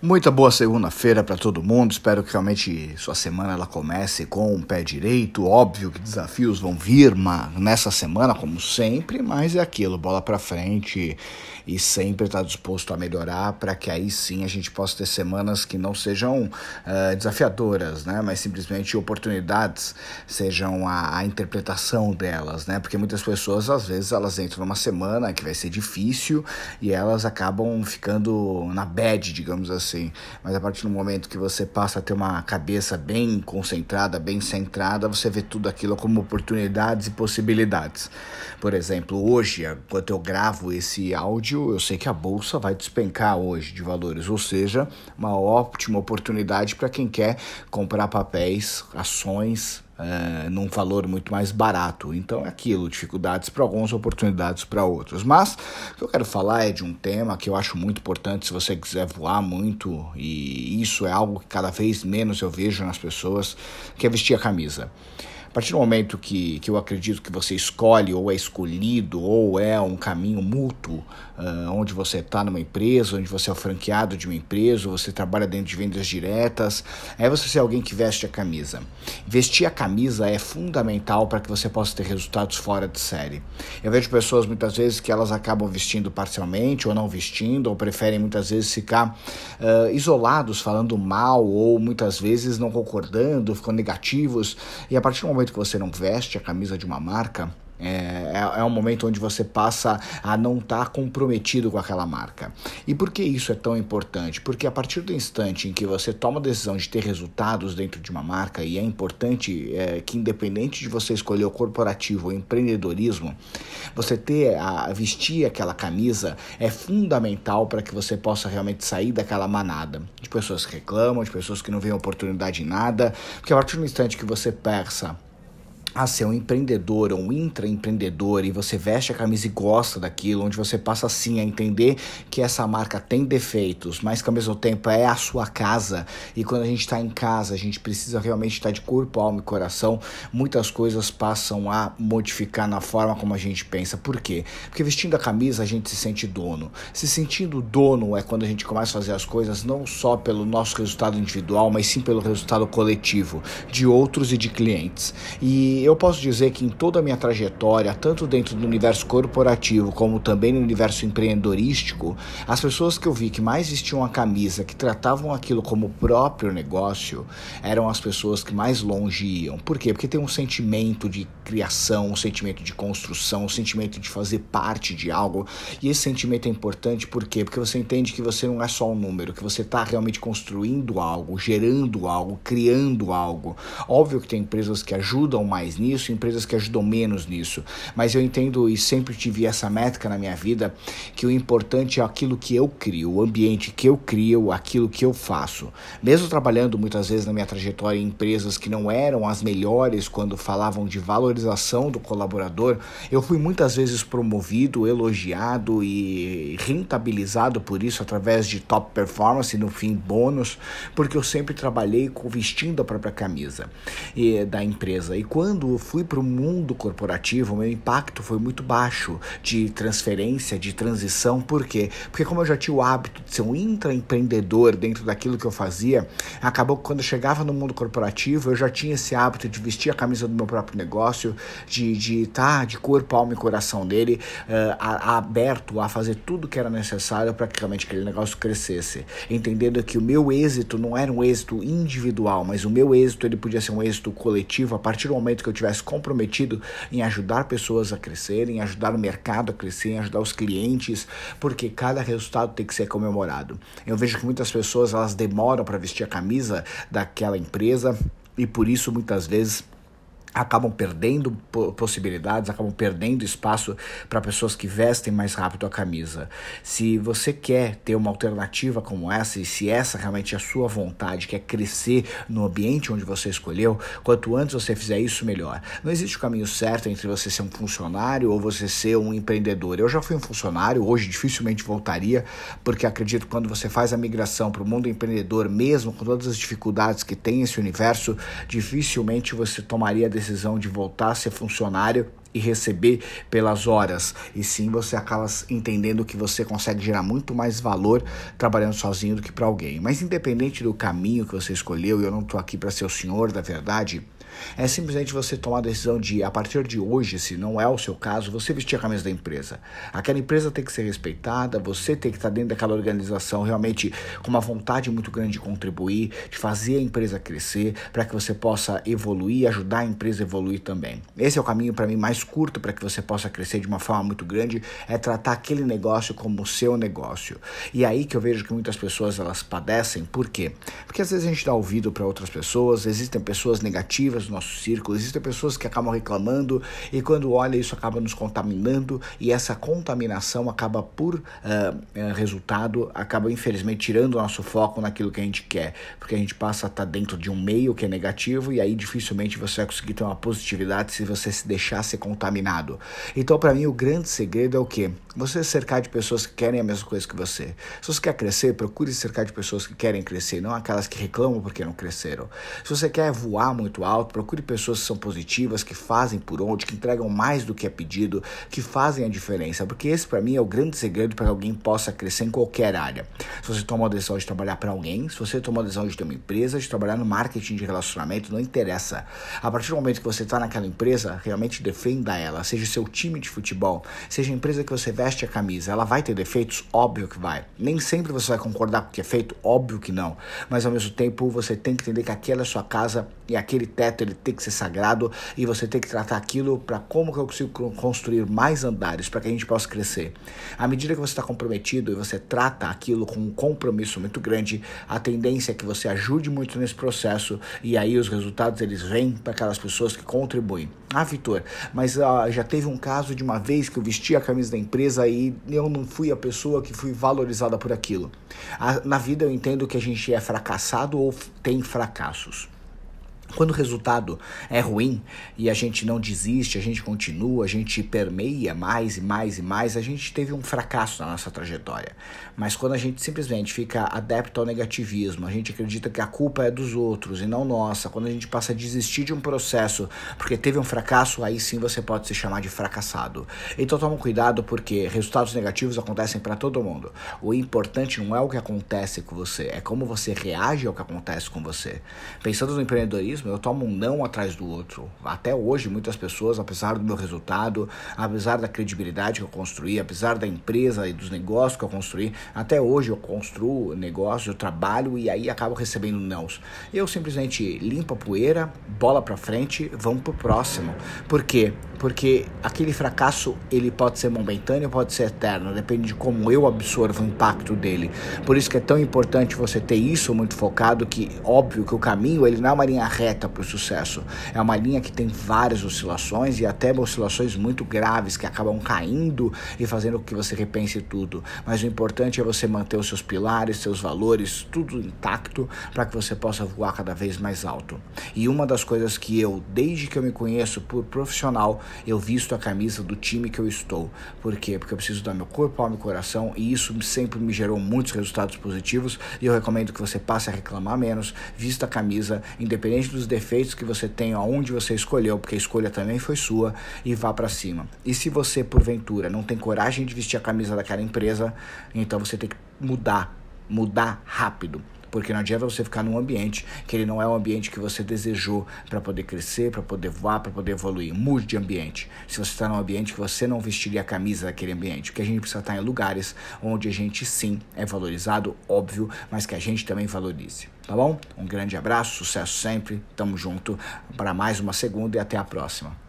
Muita boa segunda-feira para todo mundo. Espero que realmente sua semana ela comece com o pé direito. Óbvio que desafios vão vir nessa semana, como sempre, mas é aquilo, bola para frente e sempre estar tá disposto a melhorar para que aí sim a gente possa ter semanas que não sejam uh, desafiadoras, né? Mas simplesmente oportunidades sejam a, a interpretação delas, né? Porque muitas pessoas às vezes elas entram numa semana que vai ser difícil e elas acabam ficando na bad, digamos assim. Mas a partir do momento que você passa a ter uma cabeça bem concentrada, bem centrada, você vê tudo aquilo como oportunidades e possibilidades. Por exemplo, hoje, enquanto eu gravo esse áudio, eu sei que a bolsa vai despencar hoje de valores, ou seja, uma ótima oportunidade para quem quer comprar papéis, ações, é, num valor muito mais barato. Então é aquilo, dificuldades para alguns, oportunidades para outros. Mas o que eu quero falar é de um tema que eu acho muito importante se você quiser voar muito, e isso é algo que cada vez menos eu vejo nas pessoas, que é vestir a camisa. A partir do momento que, que eu acredito que você escolhe, ou é escolhido, ou é um caminho mútuo, uh, onde você está numa empresa, onde você é franqueado de uma empresa, você trabalha dentro de vendas diretas, é você ser alguém que veste a camisa. Vestir a camisa é fundamental para que você possa ter resultados fora de série. Eu vejo pessoas muitas vezes que elas acabam vestindo parcialmente ou não vestindo, ou preferem muitas vezes ficar uh, isolados, falando mal, ou muitas vezes não concordando, ficando negativos, e a partir do momento momento que você não veste a camisa de uma marca, é, é, é, um momento onde você passa a não estar tá comprometido com aquela marca. E por que isso é tão importante? Porque a partir do instante em que você toma a decisão de ter resultados dentro de uma marca, e é importante é, que, independente de você escolher o corporativo ou empreendedorismo, você ter a vestir aquela camisa é fundamental para que você possa realmente sair daquela manada de pessoas que reclamam, de pessoas que não veem oportunidade em nada, porque a partir do instante que você persa a ser um empreendedor ou um intraempreendedor e você veste a camisa e gosta daquilo, onde você passa assim a entender que essa marca tem defeitos, mas que ao mesmo tempo é a sua casa e quando a gente está em casa, a gente precisa realmente estar de corpo, alma e coração, muitas coisas passam a modificar na forma como a gente pensa. Por quê? Porque vestindo a camisa a gente se sente dono. Se sentindo dono é quando a gente começa a fazer as coisas não só pelo nosso resultado individual, mas sim pelo resultado coletivo de outros e de clientes. E eu posso dizer que em toda a minha trajetória, tanto dentro do universo corporativo como também no universo empreendedorístico, as pessoas que eu vi que mais vestiam a camisa, que tratavam aquilo como próprio negócio, eram as pessoas que mais longe iam. Por quê? Porque tem um sentimento de criação, um sentimento de construção, um sentimento de fazer parte de algo. E esse sentimento é importante por quê? Porque você entende que você não é só um número, que você está realmente construindo algo, gerando algo, criando algo. Óbvio que tem empresas que ajudam mais nisso, empresas que ajudam menos nisso. Mas eu entendo e sempre tive essa métrica na minha vida que o importante é aquilo que eu crio, o ambiente que eu crio, aquilo que eu faço. Mesmo trabalhando muitas vezes na minha trajetória em empresas que não eram as melhores quando falavam de valorização do colaborador, eu fui muitas vezes promovido, elogiado e rentabilizado por isso através de top performance no fim bônus, porque eu sempre trabalhei vestindo a própria camisa e, da empresa. E quando quando eu fui para o mundo corporativo, meu impacto foi muito baixo de transferência, de transição. Por quê? Porque como eu já tinha o hábito de ser um intraempreendedor dentro daquilo que eu fazia, acabou que quando eu chegava no mundo corporativo, eu já tinha esse hábito de vestir a camisa do meu próprio negócio, de estar de, tá, de corpo, alma e coração dele, uh, a, a aberto a fazer tudo que era necessário para que realmente aquele negócio crescesse. Entendendo que o meu êxito não era um êxito individual, mas o meu êxito ele podia ser um êxito coletivo a partir do momento que que eu tivesse comprometido em ajudar pessoas a crescerem, em ajudar o mercado a crescer, em ajudar os clientes, porque cada resultado tem que ser comemorado. Eu vejo que muitas pessoas elas demoram para vestir a camisa daquela empresa e por isso muitas vezes acabam perdendo possibilidades, acabam perdendo espaço para pessoas que vestem mais rápido a camisa. Se você quer ter uma alternativa como essa e se essa realmente é a sua vontade, quer crescer no ambiente onde você escolheu, quanto antes você fizer isso, melhor. Não existe o caminho certo entre você ser um funcionário ou você ser um empreendedor. Eu já fui um funcionário, hoje dificilmente voltaria, porque acredito que quando você faz a migração para o mundo empreendedor, mesmo com todas as dificuldades que tem esse universo, dificilmente você tomaria a decisão de voltar a ser funcionário e receber pelas horas. E sim, você acaba entendendo que você consegue gerar muito mais valor trabalhando sozinho do que para alguém. Mas independente do caminho que você escolheu, eu não estou aqui para ser o senhor da verdade. É simplesmente você tomar a decisão de, a partir de hoje, se não é o seu caso, você vestir a camisa da empresa. Aquela empresa tem que ser respeitada, você tem que estar dentro daquela organização realmente com uma vontade muito grande de contribuir, de fazer a empresa crescer, para que você possa evoluir, ajudar a empresa a evoluir também. Esse é o caminho para mim mais curto para que você possa crescer de uma forma muito grande, é tratar aquele negócio como o seu negócio. E é aí que eu vejo que muitas pessoas elas padecem, por quê? Porque às vezes a gente dá ouvido para outras pessoas, existem pessoas negativas do nosso círculo. Existem pessoas que acabam reclamando e quando olha isso acaba nos contaminando e essa contaminação acaba por uh, resultado, acaba infelizmente tirando o nosso foco naquilo que a gente quer, porque a gente passa a estar dentro de um meio que é negativo e aí dificilmente você vai conseguir ter uma positividade se você se deixar ser contaminado. Então para mim o grande segredo é o que? Você cercar de pessoas que querem a mesma coisa que você. Se você quer crescer, procure cercar de pessoas que querem crescer, não aquelas que reclamam porque não cresceram. Se você quer voar muito alto, procure pessoas que são positivas, que fazem por onde, que entregam mais do que é pedido, que fazem a diferença, porque esse para mim é o grande segredo para que alguém possa crescer em qualquer área. Se você tomou a decisão de trabalhar para alguém, se você tomou a decisão de ter uma empresa, de trabalhar no marketing de relacionamento, não interessa. A partir do momento que você está naquela empresa, realmente defenda ela, seja seu time de futebol, seja a empresa que você veste a camisa, ela vai ter defeitos? Óbvio que vai. Nem sempre você vai concordar com o que é feito? Óbvio que não. Mas ao mesmo tempo você tem que entender que aquela é sua casa e aquele teto ele tem que ser sagrado e você tem que tratar aquilo para como que eu consigo construir mais andares para que a gente possa crescer. À medida que você está comprometido e você trata aquilo com um compromisso muito grande, a tendência é que você ajude muito nesse processo e aí os resultados eles vêm para aquelas pessoas que contribuem. Ah, Vitor, mas uh, já teve um caso de uma vez que eu vesti a camisa da empresa e eu não fui a pessoa que fui valorizada por aquilo. Ah, na vida eu entendo que a gente é fracassado ou tem fracassos. Quando o resultado é ruim e a gente não desiste, a gente continua, a gente permeia mais e mais e mais, a gente teve um fracasso na nossa trajetória. Mas quando a gente simplesmente fica adepto ao negativismo, a gente acredita que a culpa é dos outros e não nossa, quando a gente passa a desistir de um processo porque teve um fracasso, aí sim você pode se chamar de fracassado. Então toma cuidado porque resultados negativos acontecem para todo mundo. O importante não é o que acontece com você, é como você reage ao que acontece com você. Pensando no empreendedorismo, eu tomo um não atrás do outro. Até hoje, muitas pessoas, apesar do meu resultado, apesar da credibilidade que eu construí, apesar da empresa e dos negócios que eu construí, até hoje eu construo negócios, eu trabalho e aí acabo recebendo nãos. Eu simplesmente limpo a poeira, bola para frente, vamos pro próximo. Por quê? Porque aquele fracasso, ele pode ser momentâneo, pode ser eterno, depende de como eu absorvo o impacto dele. Por isso que é tão importante você ter isso muito focado, que óbvio que o caminho, ele não é uma linha reta, reta para o sucesso. É uma linha que tem várias oscilações e até oscilações muito graves que acabam caindo e fazendo com que você repense tudo. Mas o importante é você manter os seus pilares, seus valores, tudo intacto para que você possa voar cada vez mais alto. E uma das coisas que eu, desde que eu me conheço por profissional, eu visto a camisa do time que eu estou. Por quê? Porque eu preciso dar meu corpo, alma e coração e isso sempre me gerou muitos resultados positivos e eu recomendo que você passe a reclamar menos, vista a camisa, independente do dos defeitos que você tem, aonde você escolheu, porque a escolha também foi sua, e vá para cima. E se você, porventura, não tem coragem de vestir a camisa daquela empresa, então você tem que mudar, mudar rápido. Porque não adianta você ficar num ambiente que ele não é o ambiente que você desejou para poder crescer, para poder voar, para poder evoluir. Mude de ambiente. Se você está num ambiente que você não vestiria a camisa daquele ambiente, porque a gente precisa estar em lugares onde a gente sim é valorizado, óbvio, mas que a gente também valorize. Tá bom? Um grande abraço, sucesso sempre. Tamo junto para mais uma segunda e até a próxima.